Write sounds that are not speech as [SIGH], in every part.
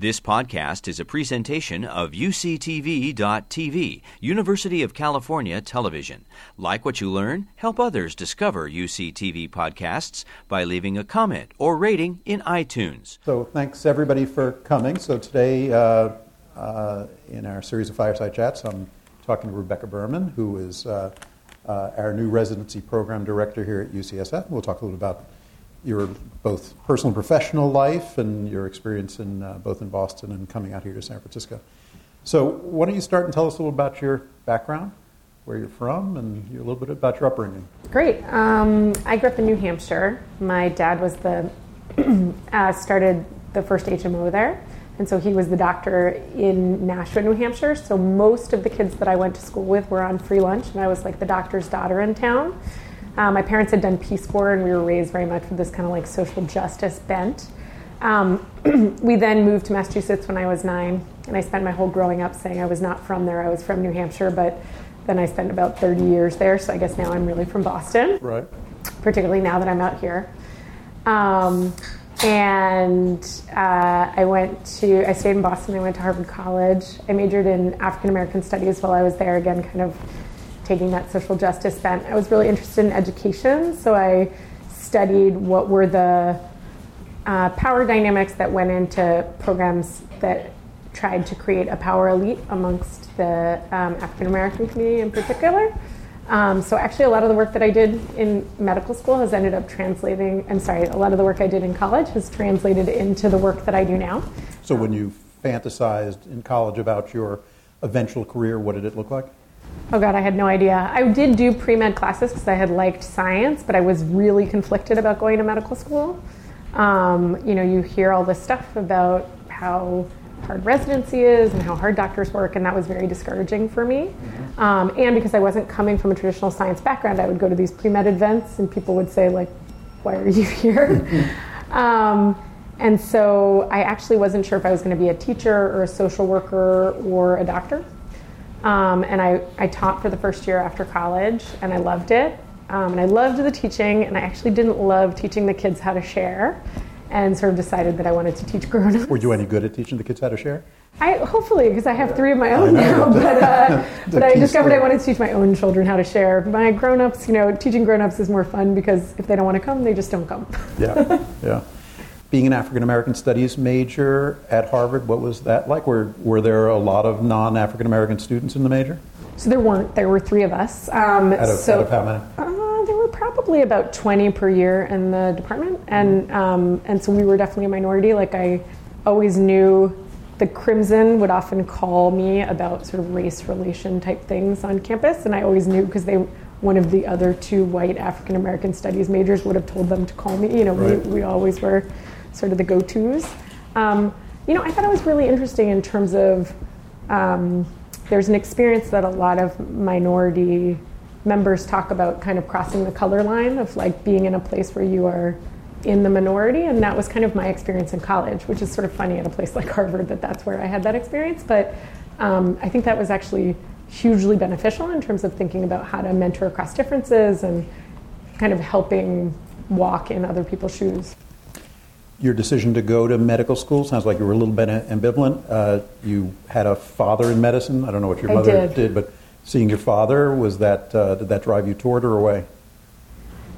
This podcast is a presentation of UCTV.tv, University of California Television. Like what you learn, help others discover UCTV podcasts by leaving a comment or rating in iTunes. So, thanks everybody for coming. So, today uh, uh, in our series of fireside chats, I'm talking to Rebecca Berman, who is uh, uh our new residency program director here at UCSF. We'll talk a little about your both personal and professional life and your experience in uh, both in Boston and coming out here to San Francisco. So, why don't you start and tell us a little about your background, where you're from, and a little bit about your upbringing? Great. Um, I grew up in New Hampshire. My dad was the [CLEARS THROAT] uh, started the first HMO there, and so he was the doctor in Nashua, New Hampshire. So most of the kids that I went to school with were on free lunch, and I was like the doctor's daughter in town. Um, my parents had done Peace Corps, and we were raised very much with this kind of like social justice bent. Um, [CLEARS THROAT] we then moved to Massachusetts when I was nine, and I spent my whole growing up saying I was not from there. I was from New Hampshire, but then I spent about 30 years there, so I guess now I'm really from Boston. Right. Particularly now that I'm out here. Um, and uh, I went to, I stayed in Boston. I went to Harvard College. I majored in African American studies while I was there, again, kind of taking that social justice bent. I was really interested in education, so I studied what were the uh, power dynamics that went into programs that tried to create a power elite amongst the um, African American community in particular. Um, so actually, a lot of the work that I did in medical school has ended up translating. I'm sorry, a lot of the work I did in college has translated into the work that I do now. So when you fantasized in college about your eventual career, what did it look like? Oh God, I had no idea. I did do pre med classes because I had liked science, but I was really conflicted about going to medical school. Um, you know, you hear all this stuff about how hard residency is and how hard doctors work, and that was very discouraging for me. Um, and because I wasn't coming from a traditional science background, I would go to these pre med events, and people would say, like, "Why are you [LAUGHS] here?" um, and so I actually wasn't sure if I was going to be a teacher or a social worker or a doctor. Um, and I, I taught for the first year after college, and I loved it. Um, and I loved the teaching, and I actually didn't love teaching the kids how to share, and sort of decided that I wanted to teach [LAUGHS] grown-ups. Were you any good at teaching the kids how to share? I hopefully because I have three of my own now, [LAUGHS] but, uh, but I discovered I wanted to teach my own children how to share. My grown-ups, you know, teaching grown-ups is more fun because if they don't want to come, they just don't come. yeah, [LAUGHS] yeah being an African American studies major at Harvard, what was that like? Were, were there a lot of non African American students in the major? So there weren't. There were three of us. Um, out, of, so, out of how many? Uh, there were probably about 20 per year in the department. And, um, and so we were definitely a minority. Like I always knew the Crimson would often call me about sort of race relation type things on campus. And I always knew because they one of the other two white African American studies majors would have told them to call me. You know, right. we, we always were sort of the go-tos. Um, you know, I thought it was really interesting in terms of um, there's an experience that a lot of minority members talk about kind of crossing the color line of like being in a place where you are in the minority and that was kind of my experience in college which is sort of funny at a place [LAUGHS] like harvard that that's where i had that experience but um, i think that was actually hugely beneficial in terms of thinking about how to mentor across differences and kind of helping walk in other people's shoes your decision to go to medical school sounds like you were a little bit ambivalent. Uh, you had a father in medicine. I don't know what your mother did. did. but seeing your father was that uh, did that drive you toward or away?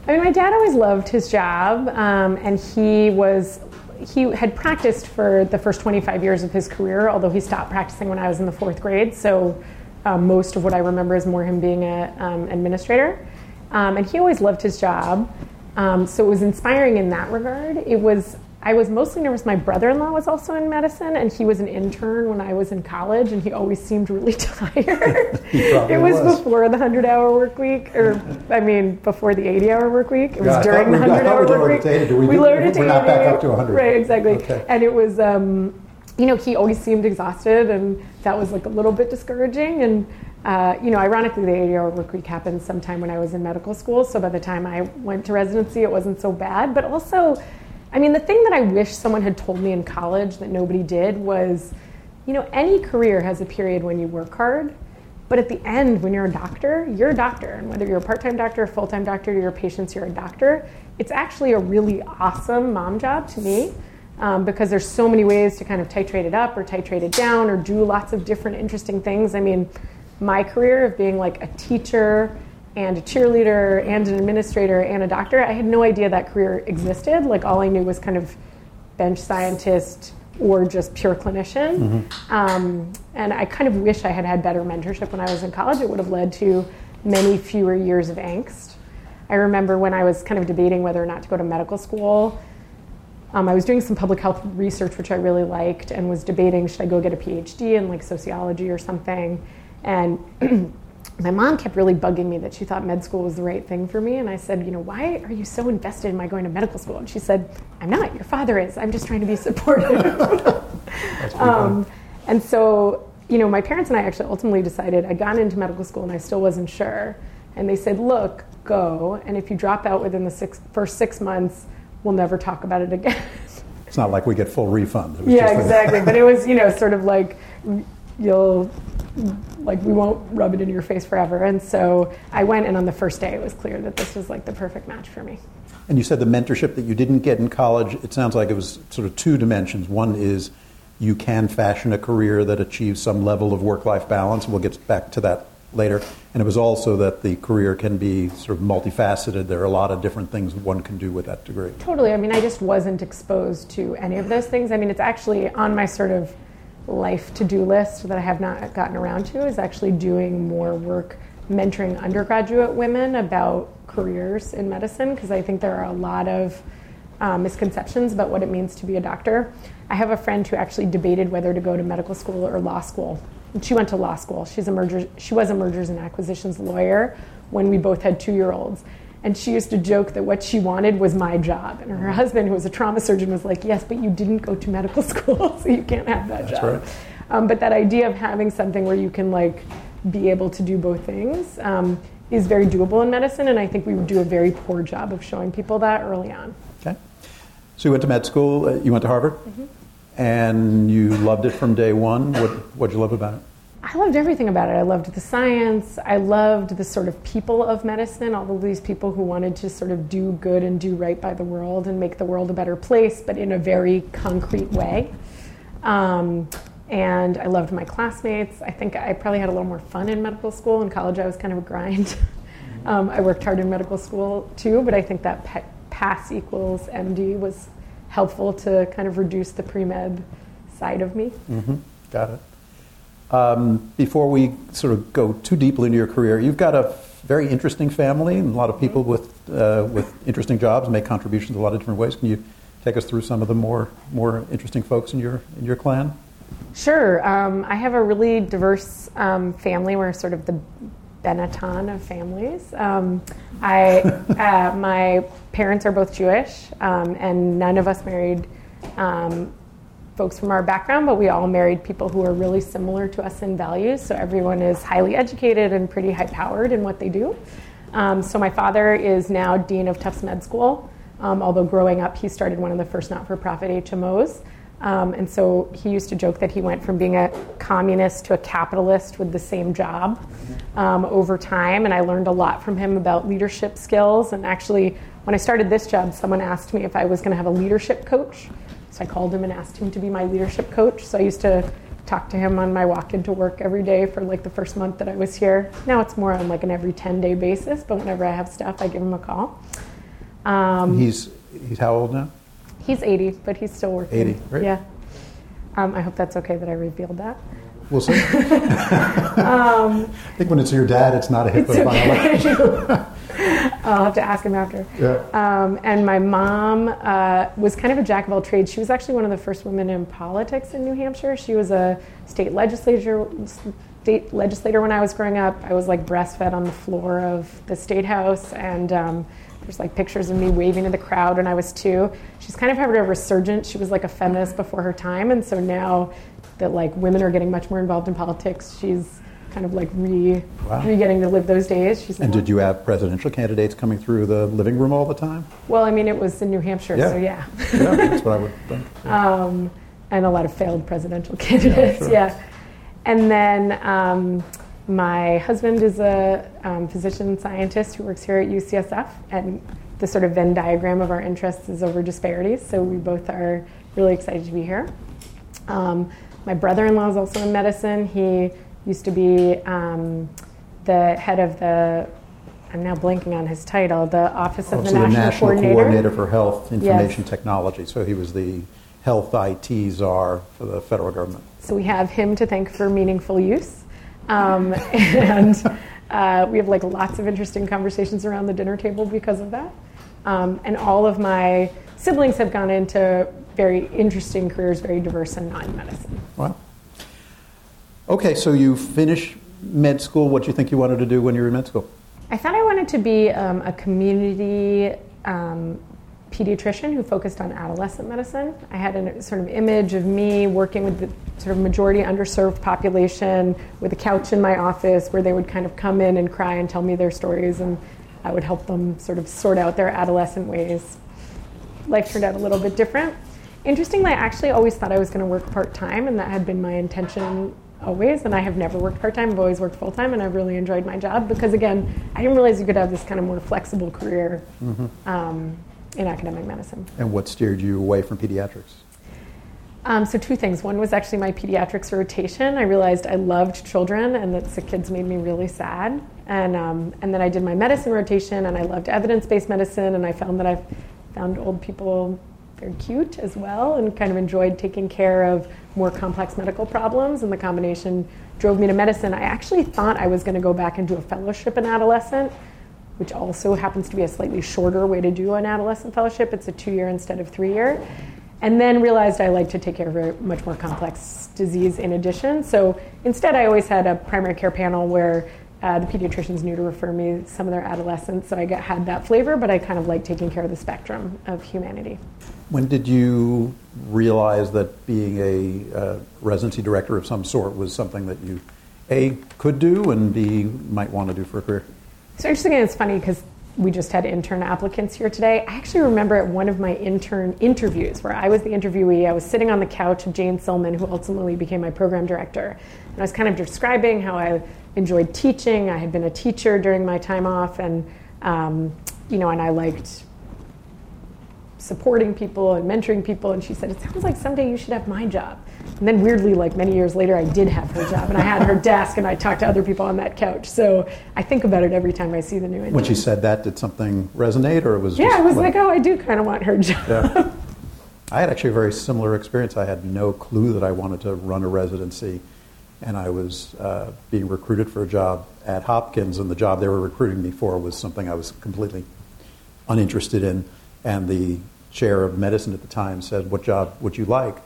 I mean, my dad always loved his job, um, and he was he had practiced for the first 25 years of his career, although he stopped practicing when I was in the fourth grade. So um, most of what I remember is more him being an um, administrator, um, and he always loved his job. Um, so it was inspiring in that regard. It was I was mostly nervous. My brother in law was also in medicine, and he was an intern when I was in college, and he always seemed really [LAUGHS] tired. it was, was, before the 100 hour work week, or I mean, before the 80 hour work week. It was yeah, during the 100 hour work week. We, we lowered it to 80. We're not back up to 100. Right, exactly. Okay. And it was, um, you know, he always seemed exhausted, and that was like a little bit discouraging. And, uh, you know, ironically, the 80 hour work week happened sometime when I was in medical school, so by the time I went to residency, it wasn't so bad. But also, I mean, the thing that I wish someone had told me in college that nobody did was, you know, any career has a period when you work hard, but at the end, when you're a doctor, you're a doctor. And whether you're a part time doctor, full time doctor, to your patients, you're a doctor. It's actually a really awesome mom job to me. um, because there's so many ways to kind of titrate it up or titrate it down or do lots of different interesting things. I mean, my career of being like a teacher and a cheerleader and an administrator and a doctor, I had no idea that career existed. Like all I knew was kind of bench scientist or just pure clinician. Mm-hmm. Um, and I kind of wish I had had better mentorship when I was in college. It would have led to many fewer years of angst. I remember when I was kind of debating whether or not to go to medical school um, I was doing some public health research, which I really liked, and was debating should I go get a PhD in like sociology or something. And [CLEARS THROAT] my mom kept really bugging me that she thought med school was the right thing for me. And I said, you know, why are you so invested in my going to medical school? And she said, I'm not. Your father is. I'm just trying to be supportive. [LAUGHS] [LAUGHS] um, and so, you know, my parents and I actually ultimately decided I'd gone into medical school and I still wasn't sure. And they said, look, go. And if you drop out within the six, first six months, we'll never talk about it again. [LAUGHS] it's not like we get full refund. Yeah, exactly. but it was, you know, sort of like you'll like we won't rub it in your face forever. And so I went, and on the first day, it was clear that this was like the perfect match for me. And you said the mentorship that you didn't get in college. It sounds like it was sort of two dimensions. One is you can fashion a career that achieves some level of work-life balance. We'll get back to that later. And it was also that the career can be sort of multifaceted. There are a lot of different things one can do with that degree. Totally. I mean, I just wasn't exposed to any of those things. I mean, it's actually on my sort of life to do list that I have not gotten around to is actually doing more work mentoring undergraduate women about careers in medicine because I think there are a lot of um, misconceptions about what it means to be a doctor. I have a friend who actually debated whether to go to medical school or law school she went to law school. She's a merger, she was a mergers and acquisitions lawyer when we both had two year olds. And she used to joke that what she wanted was my job. And her husband, who was a trauma surgeon, was like, Yes, but you didn't go to medical [LAUGHS] school, so you can't have that That's job. Right. Um, but that idea of having something where you can like be able to do both things um, is very doable in medicine. And I think we do a very poor job of showing people that early on. Okay. So you went to med school, uh, you went to Harvard? Mm-hmm and you loved it from day one. What what did you love about it? I loved everything about it. I loved the science. I loved the sort of people of medicine, all of these people who wanted to sort of do good and do right by the world and make the world a better place, but in a very concrete way. Um, and I loved my classmates. I think I probably had a little more fun in medical school. In college, I was kind of a grind. [LAUGHS] um, I worked hard in medical school too, but I think that pass equals MD was helpful to kind of reduce the pre med side of me. Mm-hmm. Got it. Um, before we sort of go too deeply into your career, you've got a very interesting family and a lot of people with uh, with interesting jobs make contributions in a lot of different ways. Can you take us through some of the more more interesting folks in your in your clan? Sure. Um, I have a really diverse um, family. We're sort of the Benetton of families. Um, I, [LAUGHS] uh, my parents are both Jewish, um, and none of us married um, folks from our background, but we all married people who are really similar to us in values. So everyone is highly educated and pretty high powered in what they do. Um, so my father is now dean of Tufts Med School. Um, although growing up, he started one of the first not-for-profit HMOs. Um, and so he used to joke that he went from being a communist to a capitalist with the same job um, over time. And I learned a lot from him about leadership skills. And actually, when I started this job, someone asked me if I was going to have a leadership coach. I called him and asked him to be my leadership coach. So I used to talk to him on my walk into work every day for like the first month that I was here. Now it's more on like an every 10 day basis, but whenever I have stuff, I give him a call. Um, he's, he's how old now? He's 80, but he's still working. 80, right? Yeah. Um, I hope that's okay that I revealed that. We'll see. um, I think when it's your dad, it's not a HIPAA violation. [LAUGHS] I'll have to ask him after. Yeah. Um, and my mom uh, was kind of a jack of all trades. She was actually one of the first women in politics in New Hampshire. She was a state legislature state legislator when I was growing up. I was like breastfed on the floor of the state house, and um, there's like pictures of me waving to the crowd when I was two. She's kind of had a resurgence. She was like a feminist before her time, and so now that like women are getting much more involved in politics, she's kind of like re, wow. re getting to live those days. She's and did you have presidential candidates coming through the living room all the time? Well, I mean, it was in New Hampshire, yeah. so yeah. [LAUGHS] yeah, that's what I would think. Yeah. Um, and a lot of failed presidential [LAUGHS] candidates, yeah. Sure. yeah. And then um, my husband is a um, physician scientist who works here at UCSF, and the sort of Venn diagram of our interests is over disparities. So we both are really excited to be here. Um, my brother in law is also in medicine. He used to be um, the head of the, I'm now blanking on his title, the Office of Oh, the so National, National Coordinator. Coordinator for Health Information Yes. Technology. So he was the health IT czar for the federal government. So we have him to thank for meaningful use. Um, [LAUGHS] and uh, we have like lots of interesting conversations around the dinner table because of that. Um, and all of my siblings have gone into very interesting careers, very diverse and not in medicine. Wow. Okay, so you finish med school. What do you think you wanted to do when you were in med school? I thought I wanted to be um, a community um, pediatrician who focused on adolescent medicine. I had a sort of image of me working with the sort of majority underserved population with a couch in my office where they would kind of come in and cry and tell me their stories, and I would help them sort of sort out their adolescent ways. Life turned out a little bit different. Interestingly, I actually always thought I was going to work part time, and that had been my intention always. And I have never worked part time, I've always worked full time, and I've really enjoyed my job because, again, I didn't realize you could have this kind of more flexible career um, in academic medicine. And what steered you away from pediatrics? Um, so two things. One was actually my pediatrics rotation. I realized I loved children, and that sick kids made me really sad. And um, and then I did my medicine rotation, and I loved evidence-based medicine, and I found that I found old people very cute as well, and kind of enjoyed taking care of more complex medical problems. And the combination drove me to medicine. I actually thought I was going to go back and do a fellowship in adolescent, which also happens to be a slightly shorter way to do an adolescent fellowship. It's a two-year instead of three-year and then realized I like to take care of a much more complex disease in addition. So instead, I always had a primary care panel where uh, the pediatricians knew to refer me some of their adolescents, so I got, had that flavor, but I kind of like taking care of the spectrum of humanity. When did you realize that being a uh, residency director of some sort was something that you, A, could do, and B, might want to do for a career? So interesting, and it's funny because we just had intern applicants here today. I actually remember at one of my intern interviews where I was the interviewee, I was sitting on the couch of Jane Silman, who ultimately became my program director. And I was kind of describing how I enjoyed teaching. I had been a teacher during my time off, and um, you know, and I liked supporting people and mentoring people. And she said, "It sounds like someday you should have my job." And then weirdly, like many years later, I did have her job, and I had her [LAUGHS] desk, and I talked to other people on that couch. So I think about it every time I see the new intern. When she said that, did something resonate, or it was yeah, I was what- like, oh, I do kind of want her job. Yeah. I had actually a very similar experience. I had no clue that I wanted to run a residency, and I was uh, being recruited for a job at Hopkins, and the job they were recruiting me for was something I was completely uninterested in. And the chair of medicine at the time said, What job would you like?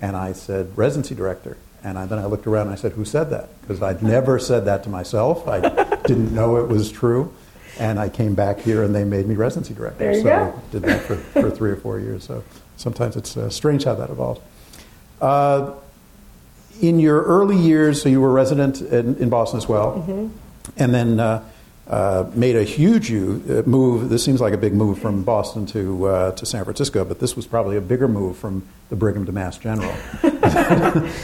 And I said, Residency director. And I, then I looked around and I said, Who said that? Because I'd never said that to myself. I didn't know it was true. And I came back here and they made me residency director. There you so go. did that for, for three or four years. So sometimes it's uh, strange how that evolves. Uh, in your early years, so you were a resident in, in Boston as well, Mm-hmm. and then uh, uh, made a huge uh, move. This seems like a big move from Boston to uh, to San Francisco, but this was probably a bigger move from the Brigham to Mass General. [LAUGHS]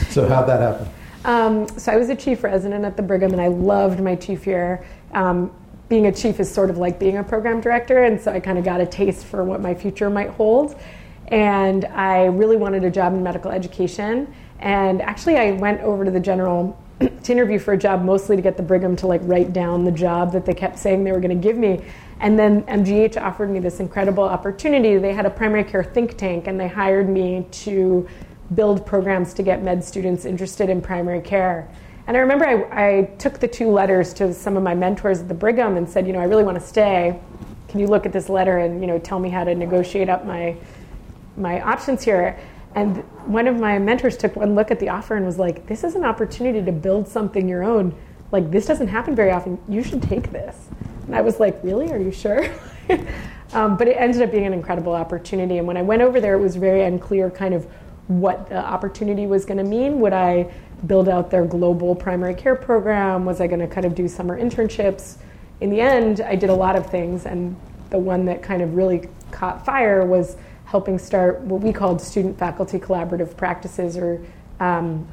so how'd that happen? Um, so I was a chief resident at the Brigham, and I loved my chief year. Um, being a chief is sort of like being a program director, and so I kind of got a taste for what my future might hold. And I really wanted a job in medical education. And actually, I went over to the general [CLEARS THROAT] to interview for a job, mostly to get the Brigham to like write down the job that they kept saying they were going to give me. And then MGH offered me this incredible opportunity. They had a primary care think tank, and they hired me to build programs to get med students interested in primary care. And I remember I, I took the two letters to some of my mentors at the Brigham and said, you know, I really want to stay. Can you look at this letter and you know tell me how to negotiate up my my options here? And one of my mentors took one look at the offer and was like, this is an opportunity to build something your own. Like this doesn't happen very often. You should take this. And I was like, really? Are you sure? [LAUGHS] um, but it ended up being an incredible opportunity. And when I went over there, it was very unclear kind of what the opportunity was going to mean. Would I build out their global primary care program? Was I going to kind of do summer internships? In the end, I did a lot of things, and the one that kind of really caught fire was helping start what we called student faculty collaborative practices, or um,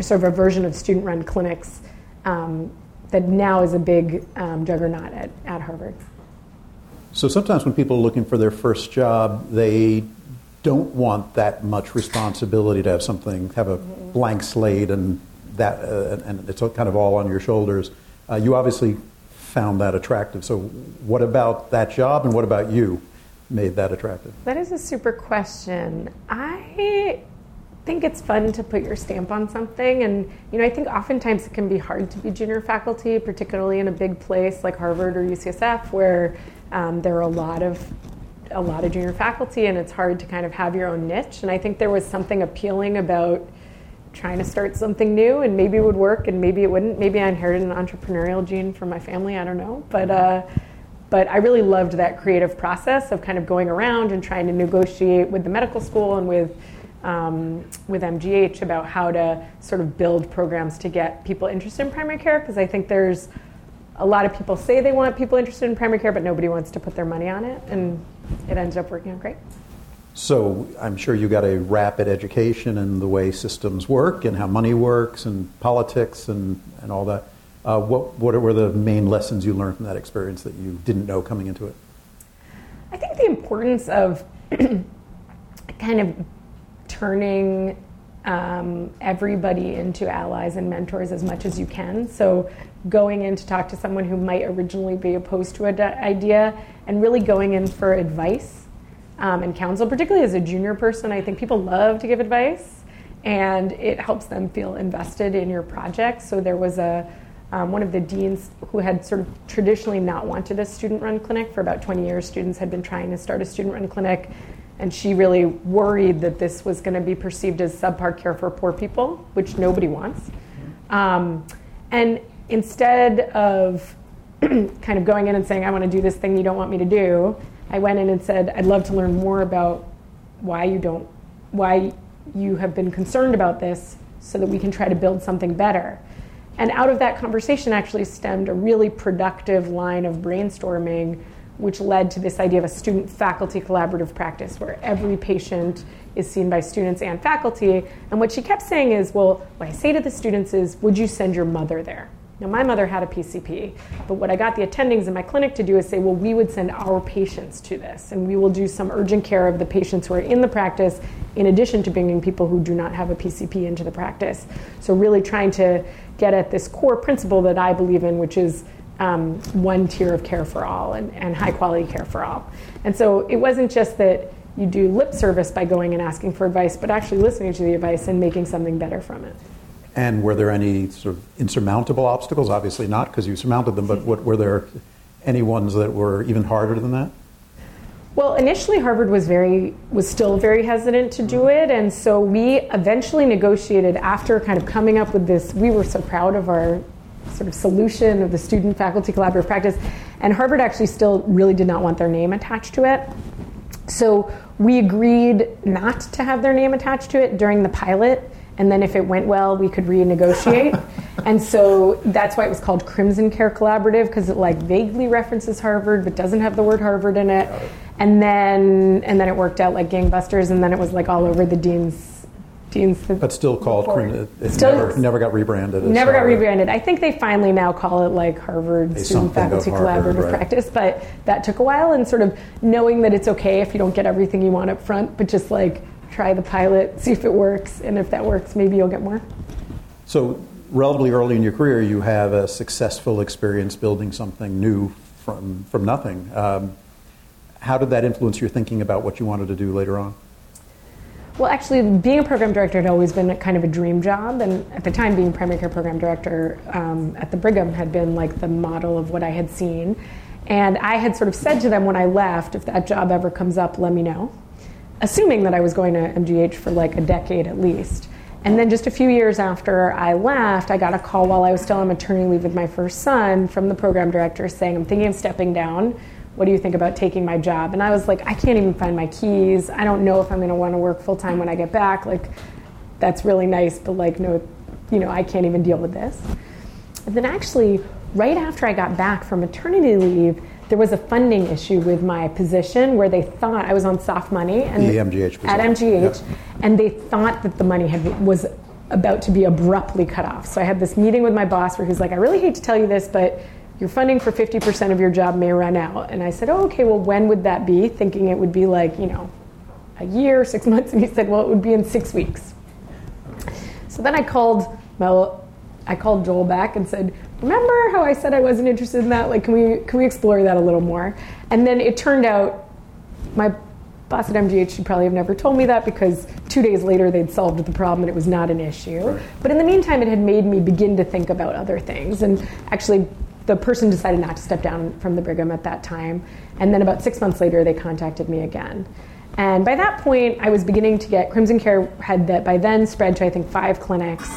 sort of a version of student run clinics um, that now is a big um, juggernaut at, at Harvard. So sometimes when people are looking for their first job, they don't want that much responsibility to have something, have a blank slate, and that, uh, and it's kind of all on your shoulders. Uh, you obviously found that attractive. So, what about that job, and what about you made that attractive? That is a super question. I think it's fun to put your stamp on something, and you know, I think oftentimes it can be hard to be junior faculty, particularly in a big place like Harvard or UCSF, where um, there are a lot of a lot of junior faculty, and it's hard to kind of have your own niche. And I think there was something appealing about trying to start something new, and maybe it would work, and maybe it wouldn't. Maybe I inherited an entrepreneurial gene from my family. I don't know, but. Uh, but I really loved that creative process of kind of going around and trying to negotiate with the medical school and with um, with MGH about how to sort of build programs to get people interested in primary care because I think there's a lot of people say they want people interested in primary care, but nobody wants to put their money on it, and it ends up working out great. So I'm sure you got a rapid education in the way systems work and how money works and politics and, and all that. Uh, what, what were the main lessons you learned from that experience that you didn't know coming into it? I think the importance of [CLEARS THROAT] kind of turning um, everybody into allies and mentors as much as you can. So, going in to talk to someone who might originally be opposed to an idea and really going in for advice um, and counsel, particularly as a junior person. I think people love to give advice and it helps them feel invested in your project. So, there was a um, one of the deans who had sort of traditionally not wanted a student run clinic for about 20 years. Students had been trying to start a student run clinic and she really worried that this was going to be perceived as subpar care for poor people, which nobody wants. Um, and instead of [CLEARS THROAT] kind of going in and saying, I want to do this thing you don't want me to do, I went in and said, I'd love to learn more about why you don't, why you have been concerned about this so that we can try to build something better. And out of that conversation actually stemmed a really productive line of brainstorming which led to this idea of a student faculty collaborative practice where every patient is seen by students and faculty. And what she kept saying is, well, what I say to the students is, would you send your mother there? Now, my mother had a PCP, but what I got the attendings in my clinic to do is say, well, we would send our patients to this, and we will do some urgent care of the patients who are in the practice, in addition to bringing people who do not have a PCP into the practice. So, really trying to get at this core principle that I believe in, which is um, one tier of care for all and, and high quality care for all. And so it wasn't just that you do lip service by going and asking for advice, but actually listening to the advice and making something better from it. And were there any sort of insurmountable obstacles? Obviously not, because you surmounted them, but what, were there any ones that were even harder than that? Well, initially Harvard was very was still very hesitant to do it, and so we eventually negotiated after kind of coming up with this. We were so proud of our sort of solution of the student faculty collaborative practice. And Harvard actually still really did not want their name attached to it. So we agreed not to have their name attached to it during the pilot. And then if it went well, we could renegotiate. [LAUGHS] and so that's why it was called Crimson Care Collaborative because it like vaguely references Harvard but doesn't have the word Harvard in it. And then and then it worked out like gangbusters. And then it was like all over the dean's Dean's but still called Crim- it still never, never got rebranded. Never got rebranded. I think they finally now call it like Harvard Student Faculty Harvard, Collaborative right. Practice, but that took a while. And sort of knowing that it's okay if you don't get everything you want up front, but just like try the pilot, see if it works, and if that works, maybe you'll get more. So, relatively early in your career, you have a successful experience building something new from from nothing. Um, how did that influence your thinking about what you wanted to do later on? Well, actually, being a program director had always been kind of a dream job, and at the time, being primary care program director um, at the Brigham had been like the model of what I had seen. And I had sort of said to them when I left, if that job ever comes up, let me know, assuming that I was going to MGH for like a decade at least. And then just a few years after I left, I got a call while I was still on maternity leave with my first son from the program director saying, I'm thinking of stepping down what do you think about taking my job? And I was like, I can't even find my keys. I don't know if I'm going to want to work full time when I get back. Like, that's really nice, but like, no, you know, I can't even deal with this. And then actually, right after I got back from maternity leave, there was a funding issue with my position where they thought I was on soft money and the MGH at MGH, and they thought that the money had was about to be abruptly cut off. So I had this meeting with my boss where he was like, "I really hate to tell you this, but your funding for 50% of your job may run out. And I said, oh, okay, well, when would that be? Thinking it would be like, you know, a year, six months? And he said, well, it would be in six weeks. So then I called Mel, I called Joel back and said, remember how I said I wasn't interested in that? Like, can we, can we explore that a little more? And then it turned out my boss at MGH should probably have never told me that because two days later they'd solved the problem and it was not an issue. Right. But in the meantime, it had made me begin to think about other things. And actually, the person decided not to step down from the Brigham at that time. And then about six months later, they contacted me again. And by that point, I was beginning to get Crimson Care had that by then spread to I think five clinics.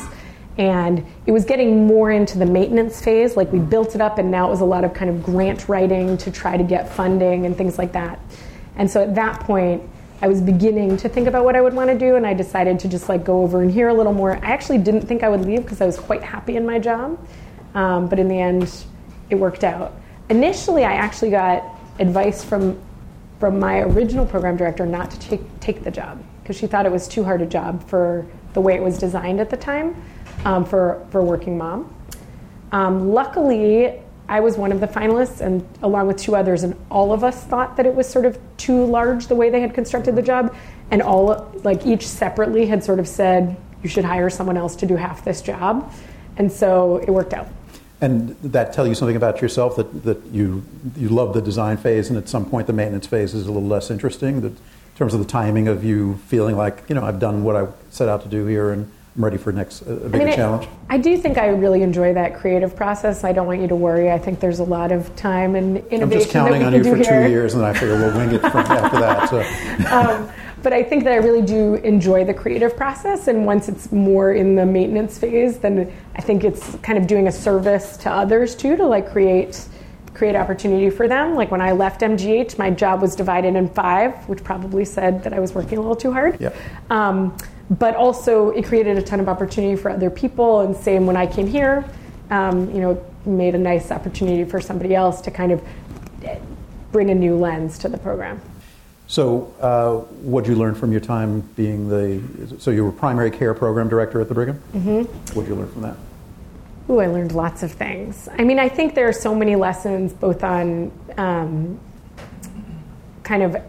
And it was getting more into the maintenance phase. Like we built it up, and now it was a lot of kind of grant writing to try to get funding and things like that. And so at that point, I was beginning to think about what I would want to do, and I decided to just like go over and hear a little more. I actually didn't think I would leave because I was quite happy in my job, um, but in the end, it worked out. Initially, I actually got advice from from my original program director not to take take the job because she thought it was too hard a job for the way it was designed at the time um, for for working mom. Um, luckily, I was one of the finalists, and along with two others, and all of us thought that it was sort of too large the way they had constructed the job, and all like each separately had sort of said you should hire someone else to do half this job, and so it worked out. And that tell you something about yourself that, that you you love the design phase, and at some point the maintenance phase is a little less interesting. That in terms of the timing of you feeling like you know I've done what I set out to do here, and I'm ready for next a bigger I mean, challenge. I, I do think I really enjoy that creative process. I don't want you to worry. I think there's a lot of time and innovation. I'm just counting on you for here. two years, and then I figure we'll wing it from after that. So. [LAUGHS] Um, but I think that I really do enjoy the creative process, and once it's more in the maintenance phase, then I think it's kind of doing a service to others too to like create create opportunity for them. Like when I left MGH, my job was divided in five, which probably said that I was working a little too hard. Yep. Um, but also it created a ton of opportunity for other people. And same when I came here, um, you know, made a nice opportunity for somebody else to kind of bring a new lens to the program. So, uh, what did you learn from your time being the? So, you were primary care program director at the Brigham. Mm-hmm. What did you learn from that? Ooh, I learned lots of things. I mean, I think there are so many lessons, both on um, kind of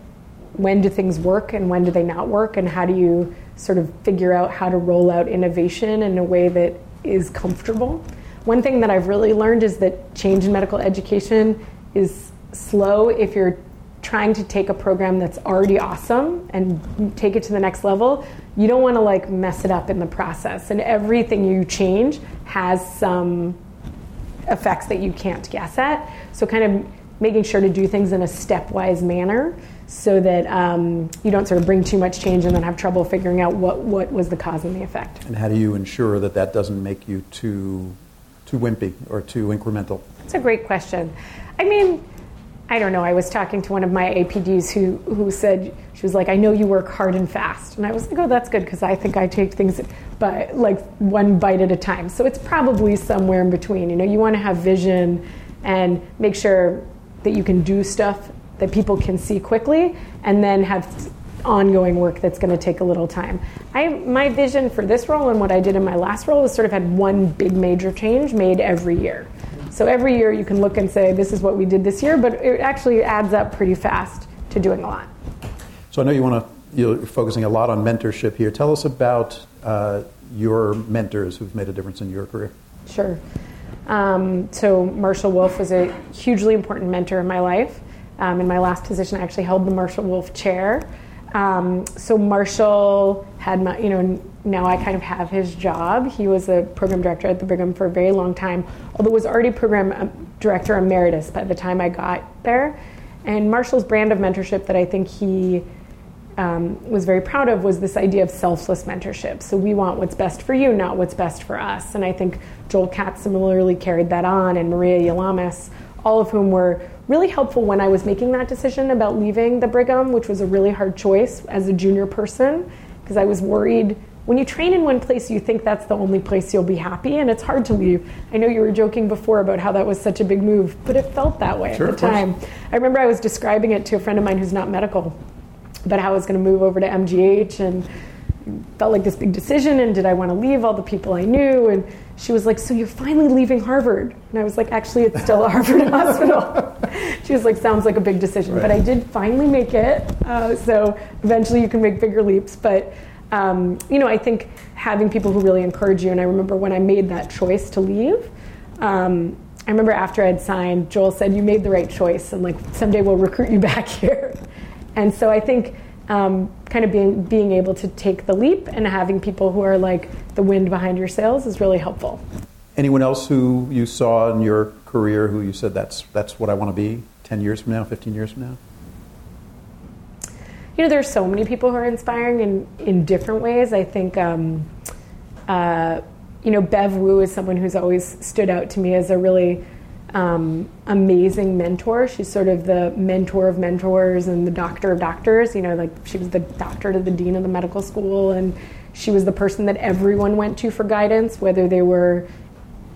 when do things work and when do they not work, and how do you sort of figure out how to roll out innovation in a way that is comfortable. One thing that I've really learned is that change in medical education is slow if you're trying to take a program that's already awesome and take it to the next level. You don't want to like mess it up in the process. And everything you change has some effects that you can't guess at. So kind of making sure to do things in a stepwise manner so that um, you don't sort of bring too much change and then have trouble figuring out what, what was the cause and the effect. And how do you ensure that that doesn't make you too, too wimpy or too incremental? That's a great question. I mean, I don't know. I was talking to one of my APDs who, who said, she was like, I know you work hard and fast. And I was like, oh, that's good because I think I take things by like one bite at a time. So it's probably somewhere in between. You know, you want to have vision and make sure that you can do stuff that people can see quickly and then have ongoing work that's going to take a little time. I, my vision for this role and what I did in my last role was sort of had one big major change made every year. So every year you can look and say, this is what we did this year, but it actually adds up pretty fast to doing a lot. So I know you want to, you're focusing a lot on mentorship here. Tell us about uh, your mentors who've made a difference in your career. Sure. Um, so Marshall Wolf was a hugely important mentor in my life. Um, in my last position, I actually held the Marshall Wolf chair. Um, so Marshall had my, you know, now I kind of have his job. He was a program director at the Brigham for a very long time, although was already program um, director emeritus by the time I got there. And Marshall's brand of mentorship that I think he um, was very proud of was this idea of selfless mentorship. So we want what's best for you, not what's best for us. And I think Joel Katz similarly carried that on, and Maria Yialamas, all of whom were really helpful when I was making that decision about leaving the Brigham, which was a really hard choice as a junior person, because I was worried. When you train in one place, you think that's the only place you'll be happy, and it's hard to leave. I know you were joking before about how that was such a big move, but it felt that way sure, at the time. I remember I was describing it to a friend of mine who's not medical, about how I was going to move over to MGH and felt like this big decision and did I want to leave all the people I knew? And she was like, So you're finally leaving Harvard? And I was like, Actually, it's still a Harvard [LAUGHS] hospital. [LAUGHS] she was like, Sounds like a big decision. Right. But I did finally make it. Uh, so eventually you can make bigger leaps. But, um, you know, I think having people who really encourage you, and I remember when I made that choice to leave. Um, I remember after I'd signed, Joel said, You made the right choice, and like someday we'll recruit you [LAUGHS] back here. And so I think um, kind of being being able to take the leap and having people who are like the wind behind your sails is really helpful. Anyone else who you saw in your career who you said that's that's what I want to be ten years from now, fifteen years from now? You know, there's so many people who are inspiring in in different ways. I think. Um, uh, you know, Bev Woo is someone who's always stood out to me as a really um, amazing mentor. She's sort of the mentor of mentors and the doctor of doctors. You know, like she was the doctor to the dean of the medical school, and she was the person that everyone went to for guidance, whether they were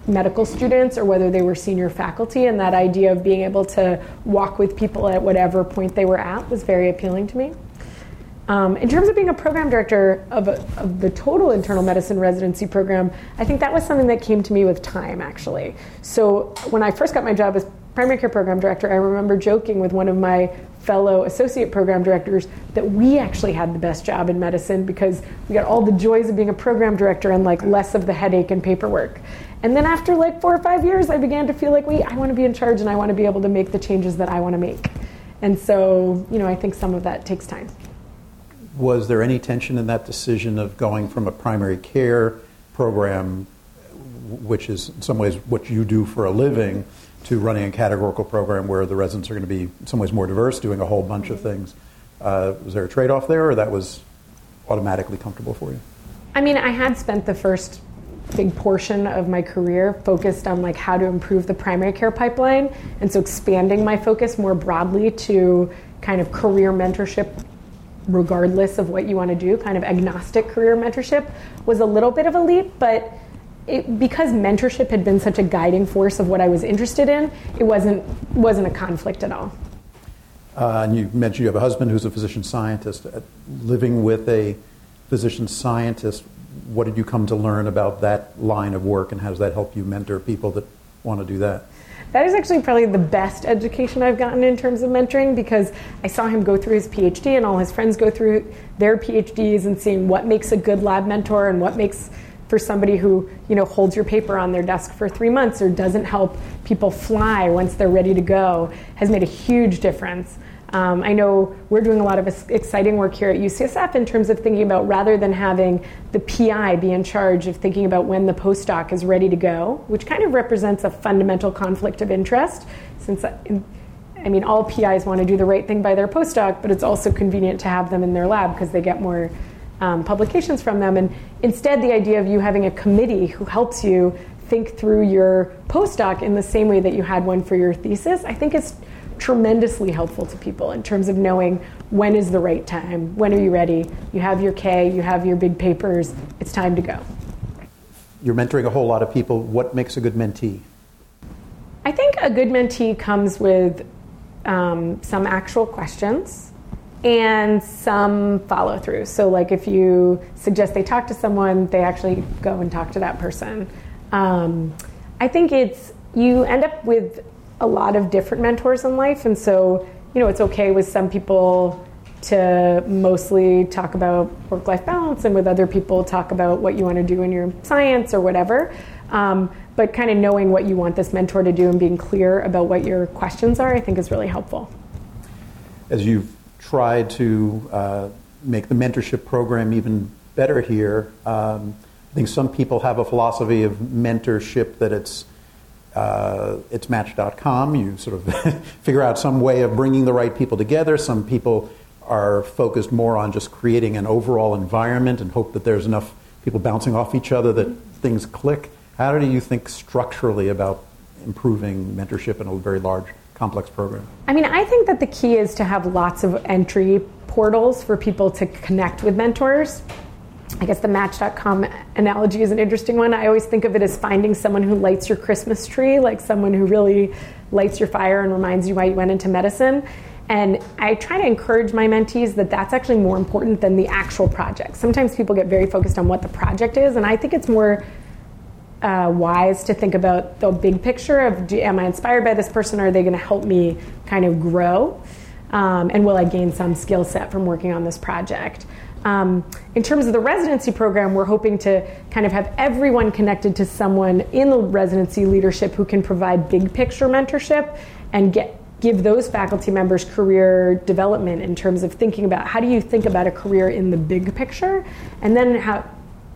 medical students or whether they were senior faculty. And that idea of being able to walk with people at whatever point they were at was very appealing to me. Um, in terms of being a program director of, a, of, the total internal medicine residency program, I think that was something that came to me with time, actually. So when I first got my job as primary care program director, I remember joking with one of my fellow associate program directors that we actually had the best job in medicine because we got all the joys of being a program director and like less of the headache and paperwork. And then after like four or five years, I began to feel like, wait, I want to be in charge and I want to be able to make the changes that I want to make. And so, you know, I think some of that takes time was there any tension in that decision of going from a primary care program, which is in some ways what you do for a living, to running a categorical program where the residents are going to be in some ways more diverse, doing a whole bunch of things? Uh, was there a trade off there, or that was automatically comfortable for you? I mean, I had spent the first big portion of my career focused on like how to improve the primary care pipeline and so expanding my focus more broadly to kind of career mentorship regardless of what you want to do, kind of agnostic career mentorship, was a little bit of a leap, but it, because mentorship had been such a guiding force of what I was interested in, it wasn't wasn't a conflict at all. Uh, and you mentioned you have a husband who's a physician scientist. Uh, living with a physician scientist, what did you come to learn about that line of work, and how does that help you mentor people that want to do that? That is actually probably the best education I've gotten in terms of mentoring because I saw him go through his PhD and all his friends go through their PhDs and seeing what makes a good lab mentor and what makes for somebody who you know holds your paper on their desk for three months or doesn't help people fly once they're ready to go has made a huge difference. Um, I know we're doing a lot of exciting work here at UCSF in terms of thinking about rather than having the PI be in charge of thinking about when the postdoc is ready to go, which kind of represents a fundamental conflict of interest, since uh, I mean all PIs want to do the right thing by their postdoc, but it's also convenient to have them in their lab because they get more um, publications from them. And instead, the idea of you having a committee who helps you think through your postdoc in the same way that you had one for your thesis, I think is tremendously helpful to people in terms of knowing when is the right time, when are you ready, you have your K, you have your big papers, it's time to go. You're mentoring a whole lot of people. What makes a good mentee? I think a good mentee comes with um, some actual questions and some follow through. So, like if you suggest they talk to someone, they actually go and talk to that person. Um, I think it's you end up with a lot of different mentors in life, and so you know it's okay with some people to mostly talk about work-life balance, and with other people talk about what you want to do in your science or whatever. Um, but kind of knowing what you want this mentor to do and being clear about what your questions are, I think, is really helpful. As you've tried to uh, make the mentorship program even better here, um, I think some people have a philosophy of mentorship that it's uh, it's Match.com. You sort of [LAUGHS] figure out some way of bringing the right people together. Some people are focused more on just creating an overall environment and hope that there's enough people bouncing off each other that things click. How do you think structurally about improving mentorship in a very large, complex program? I mean, I think that the key is to have lots of entry portals for people to connect with mentors. I guess the Match.com analogy is an interesting one. I always think of it as finding someone who lights your Christmas tree, like someone who really lights your fire and reminds you why you went into medicine. And I try to encourage my mentees that that's actually more important than the actual project. Sometimes people get very focused on what the project is, and I think it's more uh, wise to think about the big picture of do, am I inspired by this person are they going to help me kind of grow? Um, and will I gain some skill set from working on this project? Um, in terms of the residency program, we're hoping to kind of have everyone connected to someone in the residency leadership who can provide big picture mentorship and get give those faculty members career development in terms of thinking about how do you think about a career in the big picture, and then how,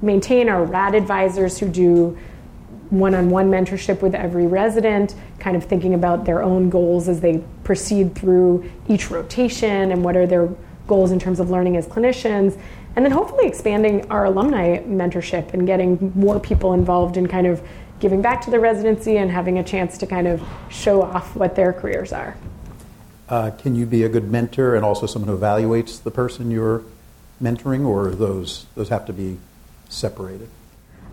maintain our rad advisors who do one-on-one mentorship with every resident, kind of thinking about their own goals as they proceed through each rotation and what are their goals in terms of learning as clinicians, and then hopefully expanding our alumni mentorship and getting more people involved in kind of giving back to the residency and having a chance to kind of show off what their careers are. Uh, can you be a good mentor and also someone who evaluates the person you're mentoring, or those those have to be separated?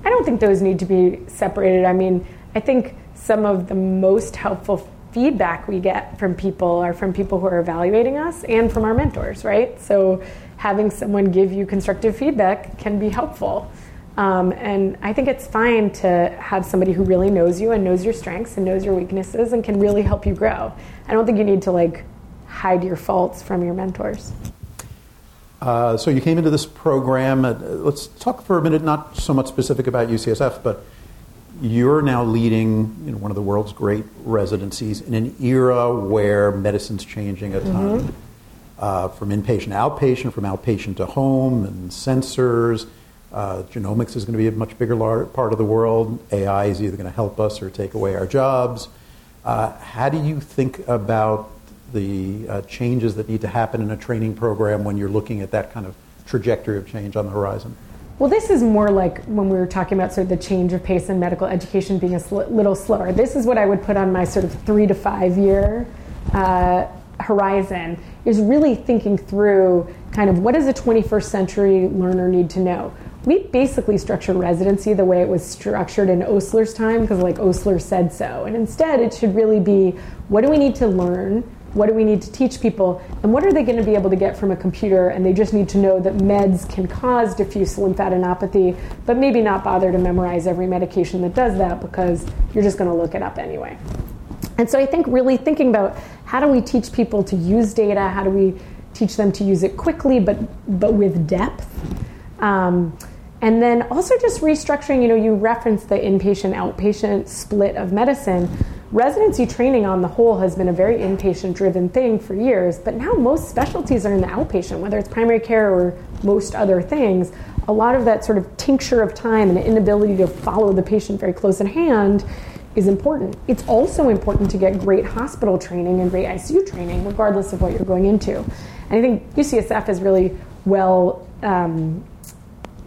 I don't think those need to be separated. I mean, I think some of the most helpful feedback we get from people are from people who are evaluating us and from our mentors, right? So having someone give you constructive feedback can be helpful. Um, and I think it's fine to have somebody who really knows you and knows your strengths and knows your weaknesses and can really help you grow. I don't think you need to like hide your faults from your mentors. Uh, so you came into this program. Uh, let's talk for a minute, not so much specific about UCSF, but you're now leading you know, one of the world's great residencies in an era where medicine's changing a ton. Mm-hmm. Uh, from inpatient to outpatient, from outpatient to home, and sensors uh, genomics is going to be a much bigger part of the world. AI is either going to help us or take away our jobs. Uh, how do you think about the uh, changes that need to happen in a training program when you're looking at that kind of trajectory of change on the horizon? Well, this is more like when we were talking about sort of the change of pace in medical education being a sl- little slower. This is what I would put on my sort of three to five year uh, horizon is really thinking through kind of what does a 21st century learner need to know we basically structure residency the way it was structured in Osler's time because like Osler said so. And instead it should really be what do we need to learn? What do we need to teach people? And what are they going to be able to get from a computer? And they just need to know that meds can cause diffuse lymphadenopathy, but maybe not bother to memorize every medication that does that because you're just going to look it up anyway. And so I think really thinking about how do we teach people to use data? How do we teach them to use it quickly but but with depth? Um, and then also just restructuring, you know, you referenced the inpatient outpatient split of medicine. Residency training on the whole has been a very inpatient driven thing for years, but now most specialties are in the outpatient, whether it's primary care or most other things. A lot of that sort of tincture of time and inability to follow the patient very close at hand is important. It's also important to get great hospital training and great ICU training, regardless of what you're going into. And I think UCSF is really well um,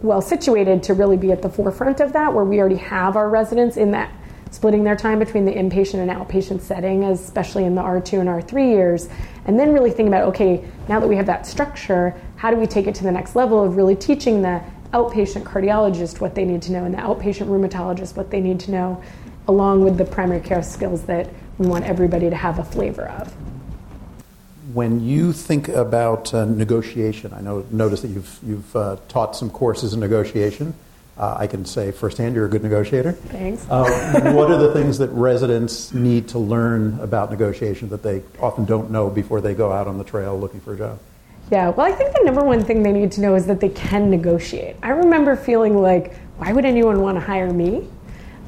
well situated to really be at the forefront of that, where we already have our residents in that splitting their time between the inpatient and outpatient setting, especially in the R2 and R3 years, and then really think about okay, now that we have that structure, how do we take it to the next level of really teaching the outpatient cardiologist what they need to know and the outpatient rheumatologist what they need to know, along with the primary care skills that we want everybody to have a flavor of when you think about uh, negotiation, I know notice that you've you've uh, taught some courses in negotiation. Uh, I can say firsthand you're a good negotiator. Thanks. Uh, what are the things that residents need to learn about negotiation that they often don't know before they go out on the trail looking for a job? Yeah, well, I think the number one thing they need to know is that they can negotiate. I remember feeling like, why would anyone want to hire me?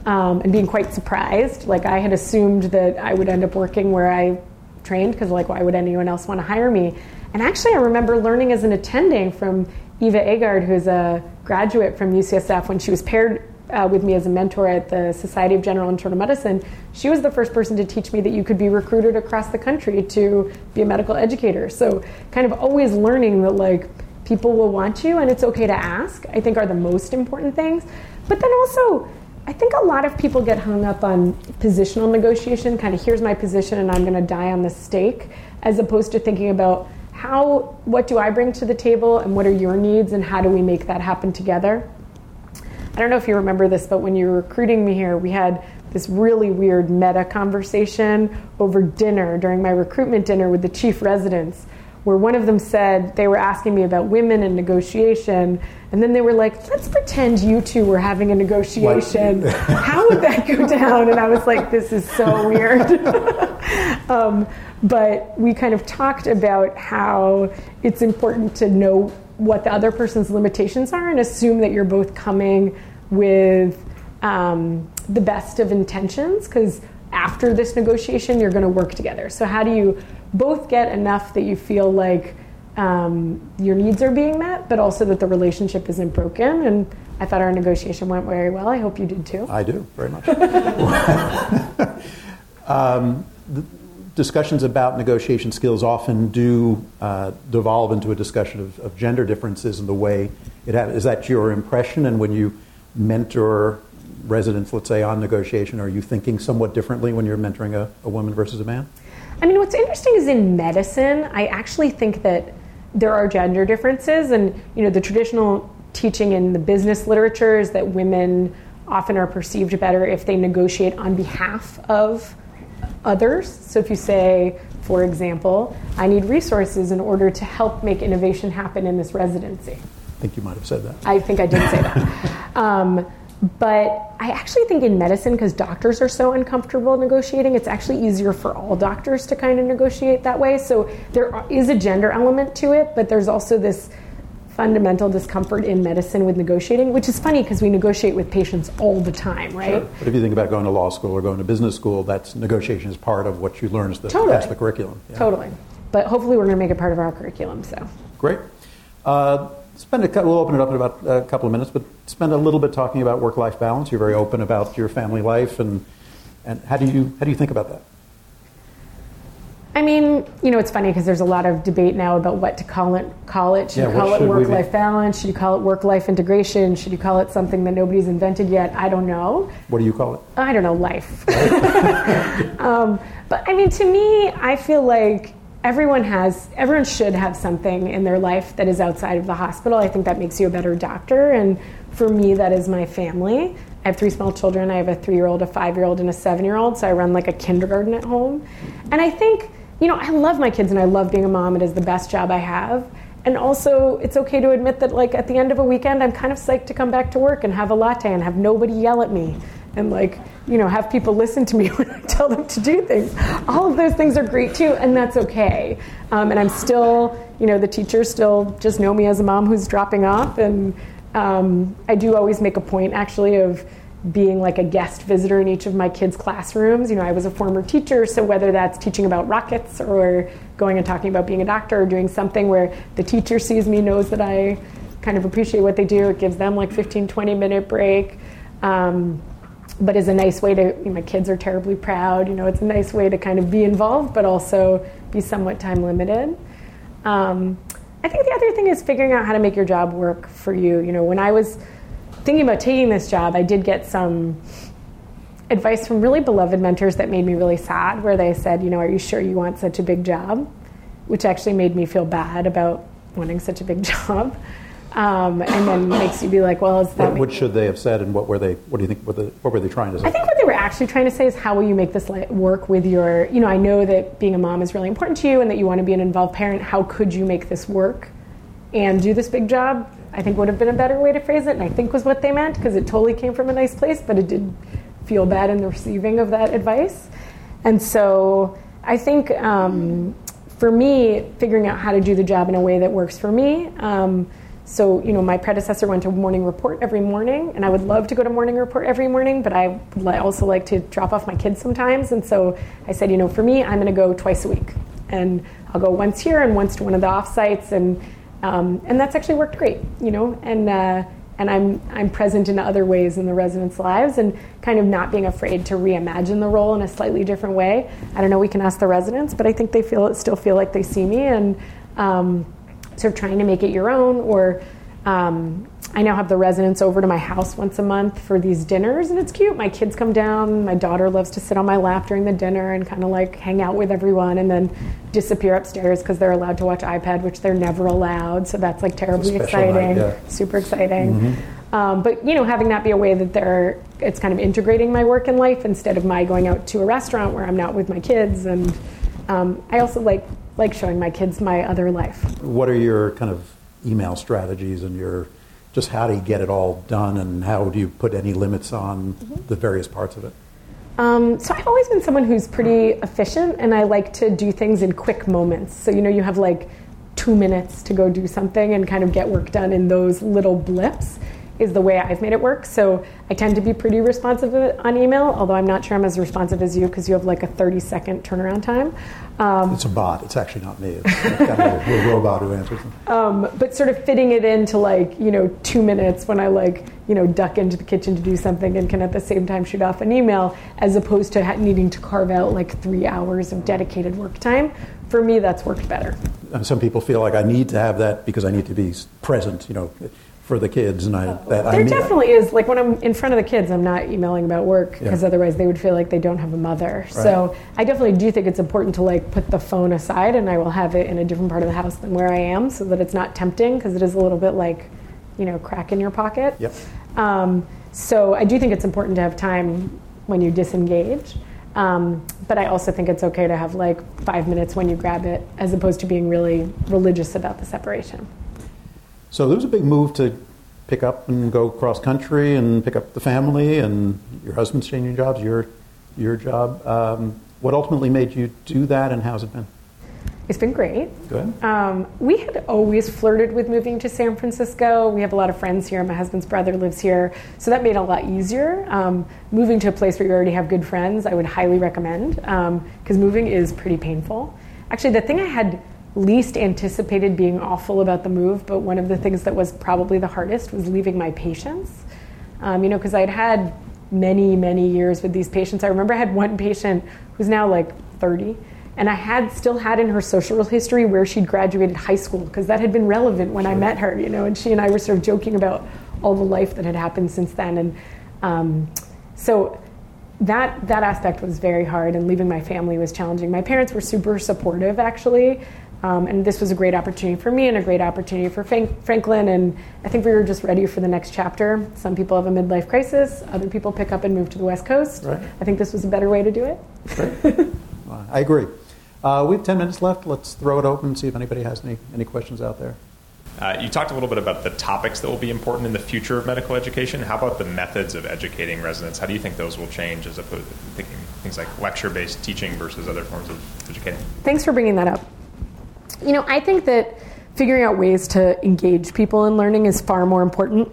Um, and being quite surprised. Like I had assumed that I would end up working where I trained because like why would anyone else want to hire me? And actually, I remember learning as an attending from Eva Aagaard, who's a graduate from UCSF, when she was paired uh, with me as a mentor at the Society of General Internal Medicine. She was the first person to teach me that you could be recruited across the country to be a medical educator. So, kind of always learning that like people will want you and it's okay to ask. I think are the most important things. But then also I think a lot of people get hung up on positional negotiation, kind of here's my position and I'm going to die on the stake, as opposed to thinking about how, what do I bring to the table and what are your needs and how do we make that happen together. I don't know if you remember this, but when you were recruiting me here, we had this really weird meta conversation over dinner during my recruitment dinner with the chief residents where one of them said they were asking me about women and negotiation, and then they were like, let's pretend you two were having a negotiation. How would that go down? And I was like, this is so weird. [LAUGHS] um, but we kind of talked about how it's important to know what the other person's limitations are and assume that you're both coming with um, the best of intentions because after this negotiation you're going to work together. So how do you both get enough that you feel like um, your needs are being met but also that the relationship isn't broken? And i thought our negotiation went very well. I hope you did too. I do, very much. [LAUGHS] [LAUGHS] um, the discussions about negotiation skills often do uh, devolve into a discussion of, of gender differences in the way it happens. Is that your impression? And when you mentor residents, let's say, on negotiation, are you thinking somewhat differently when you're mentoring a, a woman versus a man? I mean, what's interesting is in medicine, I actually think that there are gender differences, and you know, the traditional teaching in the business literature is that women often are perceived better if they negotiate on behalf of others. So if you say, for example, I need resources in order to help make innovation happen in this residency. I think you might have said that. I think I did say that. [LAUGHS] um, but I actually think in medicine, because doctors are so uncomfortable negotiating, it's actually easier for all doctors to kind of negotiate that way. So there is a gender element to it, but there's also this fundamental discomfort in medicine with negotiating, which is funny because we negotiate with patients all the time, right? Sure. But if you think about going to law school or going to business school, that's negotiation is part of what you learn as the, Totally. that's the curriculum. Yeah. Totally. But hopefully, we're going to make it part of our curriculum. So, Great. Uh, spend a, we'll open it up in about a couple of minutes, but spend a little bit talking about work-life balance. You're very open about your family life, and and how do you how do you think about that? I mean, you know, it's funny because there's a lot of debate now about what to call it. Call it. Should Yeah, you call it should we be- work-life balance? Should you call it work-life integration? Should you call it something that nobody's invented yet? I don't know. What do you call it? I don't know, life. [LAUGHS] [LAUGHS] um, but I mean, to me, I feel like everyone has, everyone should have something in their life that is outside of the hospital. I think that makes you a better doctor. And for me, that is my family. I have three small children. I have a three year old, a five year old, and a seven year old. So I run like a kindergarten at home. And I think, you know, I love my kids and I love being a mom. It is the best job I have. And also, it's okay to admit that, like, at the end of a weekend, I'm kind of psyched to come back to work and have a latte and have nobody yell at me and, like, you know, have people [LAUGHS] listen to me [LAUGHS] when I tell them to do things. All of those things are great too, and that's okay. Um, and I'm still, you know, the teachers still just know me as a mom who's dropping off. And um, I do always make a point, actually, of being like a guest visitor in each of my kids' classrooms. You know, I was a former teacher, so whether that's teaching about rockets or going and talking about being a doctor or doing something where the teacher sees me, knows that I kind of appreciate what they do, it gives them like 15, 20 minute break. Um, but is a nice way to, you know, my kids are terribly proud, you know, it's a nice way to kind of be involved, but also be somewhat time limited. Um, I think the other thing is figuring out how to make your job work for you. You know, when I was thinking about taking this job, I did get some advice from really beloved mentors that made me really sad, where they said, you know, are you sure you want such a big job? Which actually made me feel bad about wanting such a big [LAUGHS] job. Um, and then makes you be like, well, is that What, what should they have said, and what were they? What do you think? What, the, what were they trying to say? I think what they were actually trying to say is how will you make this work with your, you know, I know that being a mom is really important to you and that you want to be an involved parent. How could you make this work and do this big job? I think would have been a better way to phrase it, and I think was what they meant because it totally came from a nice place, but it did feel bad in the receiving of that advice. And so I think um, for me, figuring out how to do the job in a way that works for me. Um, so, you know, my predecessor went to morning report every morning, and I would love to go to morning report every morning, but I also like to drop off my kids sometimes. And so I said, you know, for me, I'm going to go twice a week. And I'll go once here and once to one of the off sites. And, um, and that's actually worked great, you know, and, uh, and I'm, I'm present in other ways in the residents' lives and kind of not being afraid to reimagine the role in a slightly different way. I don't know, we can ask the residents, but I think they feel still feel like they see me and um, sort of trying to make it your own. Or um, I now have the residents over to my house once a month for these dinners, and it's cute. My kids come down. My daughter loves to sit on my lap during the dinner and kind of like hang out with everyone, and then disappear upstairs because they're allowed to watch iPad, which they're never allowed. So that's like terribly special night, exciting, yeah. super exciting. Um, but you know, having that be a way that they're it's kind of integrating my work and life instead of my going out to a restaurant where I'm not with my kids. And um, I also like like showing my kids my other life. What are your kind of email strategies and your just how do you get it all done and how do you put any limits on mm-hmm. the various parts of it? Um, so I've always been someone who's pretty efficient, and I like to do things in quick moments. So you know, you have like two minutes to go do something and kind of get work done in those little blips is the way I've made it work. So I tend to be pretty responsive on email, although I'm not sure I'm as responsive as you because you have like a 30 second turnaround time. Um, it's a bot. It's actually not me. It's kind of a, robot who answers them. Um, but sort of fitting it into like, you know, two minutes when I like, you know, duck into the kitchen to do something and can at the same time shoot off an email as opposed to needing to carve out like three hours of dedicated work time. For me, that's worked better. And some people feel like I need to have that because I need to be present, you know for the kids, and I that there I definitely is. Like when I'm in front of the kids, I'm not emailing about work because yeah. otherwise they would feel like they don't have a mother. Right. So I definitely do think it's important to like put the phone aside, and I will have it in a different part of the house than where I am, so that it's not tempting because it is a little bit like, you know, crack in your pocket. Yep. Um, so I do think it's important to have time when you disengage. Um, but I also think it's okay to have like five minutes when you grab it, as opposed to being really religious about the separation. So there was a big move to pick up and go cross country and pick up the family, and your husband's changing jobs, your your job. Um, what ultimately made you do that, and how's it been? It's been great. Good. Um, we had always flirted with moving to San Francisco. We have a lot of friends here. My husband's brother lives here, so that made it a lot easier. Um, moving to a place where you already have good friends, I would highly recommend because um, moving is pretty painful. Actually, the thing I had least anticipated being awful about the move, but one of the things that was probably the hardest was leaving my patients. Um, you know, because I'd had many, many years with these patients. I remember I had one patient who's now like 30, and I had still had in her social history where she'd graduated high school because that had been relevant when I met her, you know, and she and I were sort of joking about all the life that had happened since then. And um, so that that aspect was very hard, and leaving my family was challenging. My parents were super supportive, actually. Um, and this was a great opportunity for me and a great opportunity for Frank- Franklin. And I think we were just ready for the next chapter. Some people have a midlife crisis, other people pick up and move to the West Coast. Right. I think this was a better way to do it. Right. [LAUGHS] I agree. Uh, we have 10 minutes left. Let's throw it open and see if anybody has any, any questions out there. Uh, you talked a little bit about the topics that will be important in the future of medical education. How about the methods of educating residents? How do you think those will change as opposed to thinking things like lecture based teaching versus other forms of educating? Thanks for bringing that up. You know, I think that figuring out ways to engage people in learning is far more important.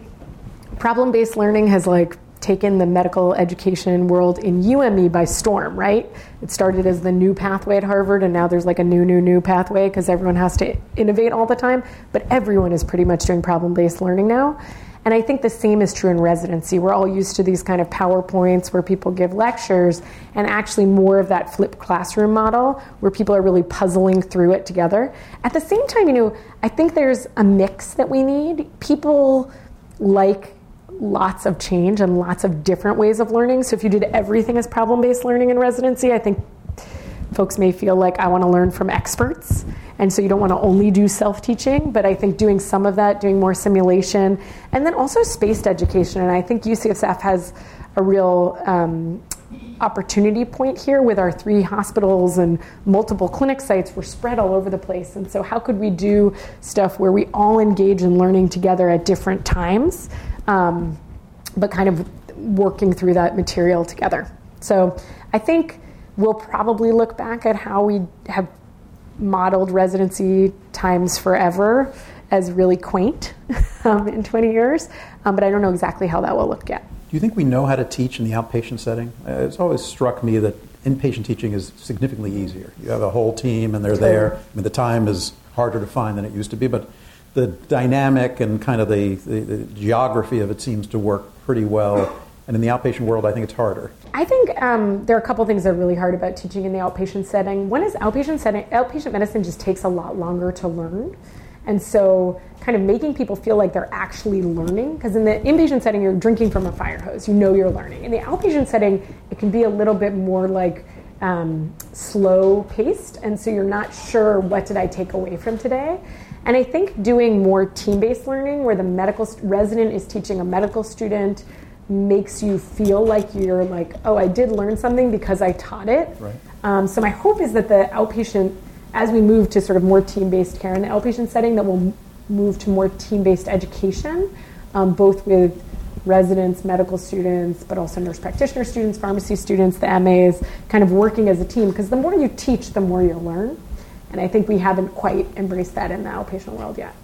Problem based learning has like taken the medical education world in UME by storm, right? It started as the new pathway at Harvard, and now there's like a new, new, new pathway because everyone has to innovate all the time. But everyone is pretty much doing problem based learning now. And I think the same is true in residency. We're all used to these kind of PowerPoints where people give lectures, and actually more of that flipped classroom model where people are really puzzling through it together. At the same time, you know, I think there's a mix that we need. People like lots of change and lots of different ways of learning. So if you did everything as problem based learning in residency, I think folks may feel like I want to learn from experts. And so you don't want to only do self teaching, but I think doing some of that, doing more simulation, and then also spaced education. And I think UCSF has a real um, opportunity point here with our three hospitals and multiple clinic sites. We're spread all over the place. And so, how could we do stuff where we all engage in learning together at different times, um, but kind of working through that material together? So, I think we'll probably look back at how we have modeled residency times forever as really quaint [LAUGHS] um, in 20 years, um, but I don't know exactly how that will look yet. Do you think we know how to teach in the outpatient setting? Uh, it's always struck me that inpatient teaching is significantly easier. You have a whole team and they're there. I mean, the time is harder to find than it used to be, but the dynamic and kind of the, the, the geography of it seems to work pretty well and in the outpatient world, I think it's harder. I think um, there are a couple things that are really hard about teaching in the outpatient setting. One is outpatient setting. Outpatient medicine just takes a lot longer to learn, and so kind of making people feel like they're actually learning. Because in the inpatient setting, you're drinking from a fire hose. You know you're learning. In the outpatient setting, it can be a little bit more like um, slow paced, and so you're not sure what did I take away from today. And I think doing more team based learning where the medical resident is teaching a medical student makes you feel like you're like, oh, I did learn something because I taught it. Right. Um, so my hope is that the outpatient, as we move to sort of more team-based care in the outpatient setting, that we'll move to more team-based education, um, both with residents, medical students, but also nurse practitioner students, pharmacy students, the MAs, kind of working as a team. Because the more you teach, the more you learn. And I think we haven't quite embraced that in the outpatient world yet.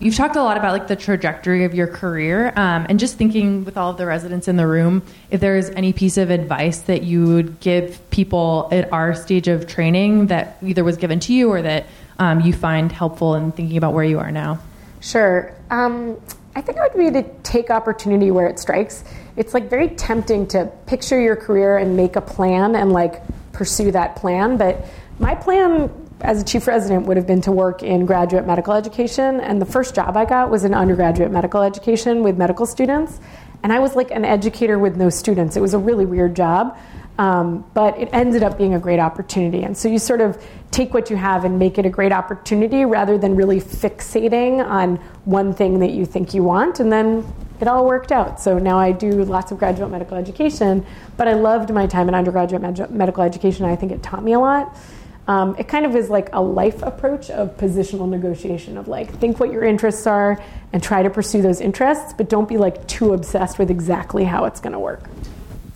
You've talked a lot about like the trajectory of your career, um, and just thinking with all of the residents in the room, if there's any piece of advice that you would give people at our stage of training that either was given to you or that um, you find helpful in thinking about where you are now. Sure. Um, I think it would be to take opportunity where it strikes. It's like very tempting to picture your career and make a plan and like pursue that plan, but my plan as a chief resident would have been to work in graduate medical education. And the first job i got was in undergraduate medical education with medical students. And i was like an educator with no students. It was a really weird job. Um, but it ended up being a great opportunity. And so you sort of take what you have and make it a great opportunity rather than really fixating on one thing that you think you want. And then it all worked out. So now i do lots of graduate medical education. But i loved my time in undergraduate med- medical education. I think it taught me a lot um, it kind of is like a life approach of positional negotiation of like think what your interests are and try to pursue those interests, but don't be like too obsessed with exactly how it's going to work.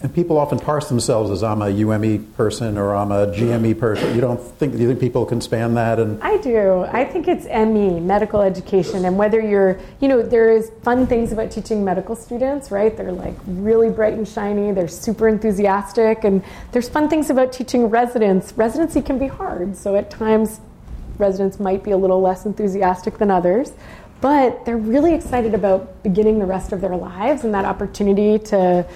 And people often parse themselves as I'm a UME person or I'm a GME person. You don't think? You think people can span that? And I do. I think it's ME, medical education, and whether you're, you know, there is fun things about teaching medical students, right? They're like really bright and shiny. They're super enthusiastic, and there's fun things about teaching residents. Residency can be hard, so at times residents might be a little less enthusiastic than others but they're really excited about beginning the rest of their lives and that opportunity to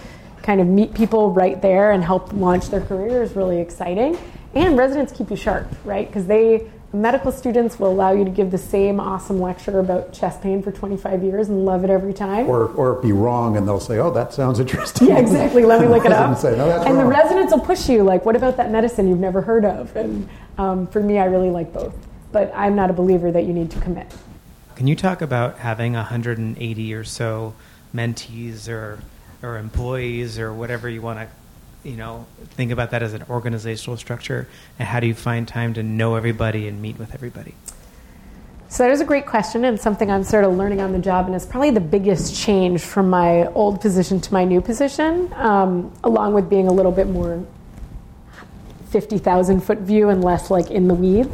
kind of meet people right there and help launch their career is really exciting. And residents keep you sharp, right? Because they medical students will allow you to give the same awesome lecture about chest pain for 25 years and love it every time. Or, or be wrong and they'll say, oh, that sounds interesting. Yeah, exactly. Let me look it [LAUGHS] up. say, no, and wrong. the residents will push you, like, what about that medicine you've never heard of? And um, for me, I really like both. But I'm not a believer that you need to commit. Can you talk about having 180 or so mentees or or employees or whatever you want to you know think about that as an organizational structure and how do you find time to know everybody and meet with everybody? So that is a great question and something i'm sort of learning on the job and it's probably the biggest change from my old position to my new position um, along with being a little bit more 50000 foot view and less like in the weeds.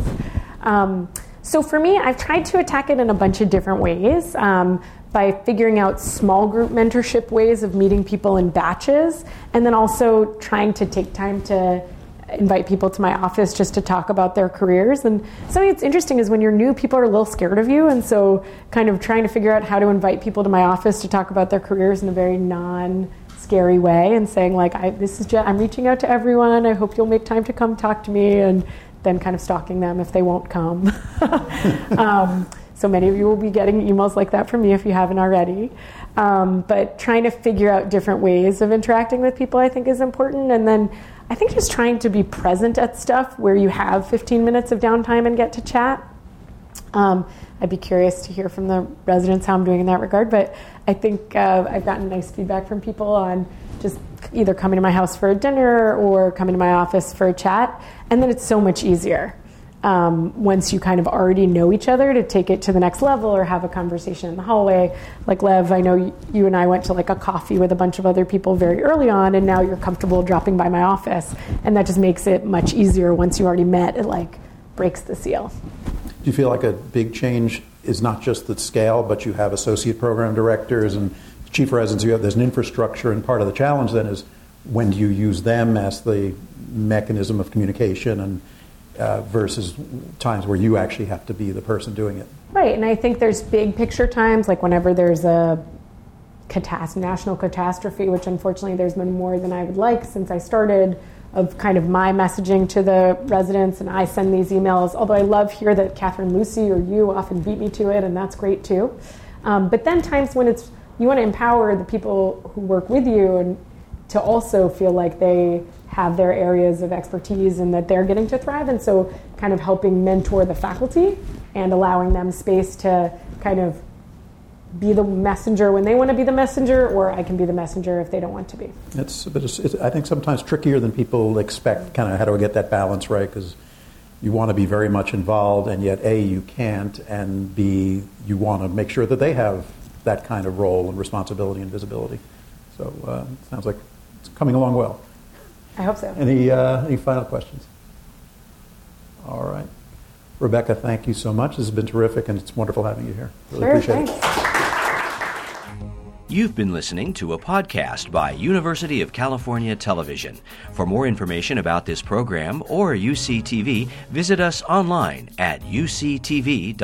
Um, so for me i've tried to attack it in a bunch of different ways. Um, by figuring out small group mentorship ways of meeting people in batches, and then also trying to take time to invite people to my office just to talk about their careers. And something that's interesting is when you're new, people are a little scared of you, and so kind of trying to figure out how to invite people to my office to talk about their careers in a very non scary way and saying like I, this is just, I'm reaching out to everyone. I hope you'll make time to come talk to me and then kind of stalking them if they won't come. [LAUGHS] um, so many of you will be getting emails like that from me if you haven't already. Um, but trying to figure out different ways of interacting with people, I think, is important. And then I think just trying to be present at stuff where you have 15 minutes of downtime and get to chat. Um, I'd be curious to hear from the residents how I'm doing in that regard. But I think uh, I've gotten nice feedback from people on just either coming to my house for a dinner or coming to my office for a chat. And then it's so much easier um, once you kind of already know each other to take it to the next level or have a conversation in the hallway. Like Lev, I know you and I went to like a coffee with a bunch of other people very early on, and now you're comfortable dropping by my office, and that just makes it much easier once you already met. It like breaks the seal. Do you feel like a big change is not just the scale, but you have associate program directors and chief residents? You have there's an infrastructure, and part of the challenge then is when do you use them as the mechanism of communication and uh, versus times where you actually have to be the person doing it. Right, and I think there's big picture times, like whenever there's a catast- national catastrophe, which unfortunately there's been more than I would like since I started, of kind of my messaging to the residents, and I send these emails. Although I love here that Catherine Lucey or you often beat me to it, and that's great too. Um, but then times when it's you want to empower the people who work with you and to also feel like they have their areas of expertise and that they're getting to thrive. And so, kind of helping mentor the faculty and allowing them space to kind of be the messenger when they want to be the messenger, or I can be the messenger if they don't want to be. It's, but it's, it's I think sometimes trickier than people expect. Kind of how do I get that balance right? Because you want to be very much involved, and yet a you can't, and b you want to make sure that they have that kind of role and responsibility and visibility. So uh, it sounds like it's coming along well. I hope so. Any uh, any final questions? All right. Rebecca, thank you so much. This has been terrific, and it's wonderful having you here. Really sure, appreciate thanks. it. You've been listening to a podcast by University of California Television. For more information about this program or UCTV, visit us online at uctv.tv.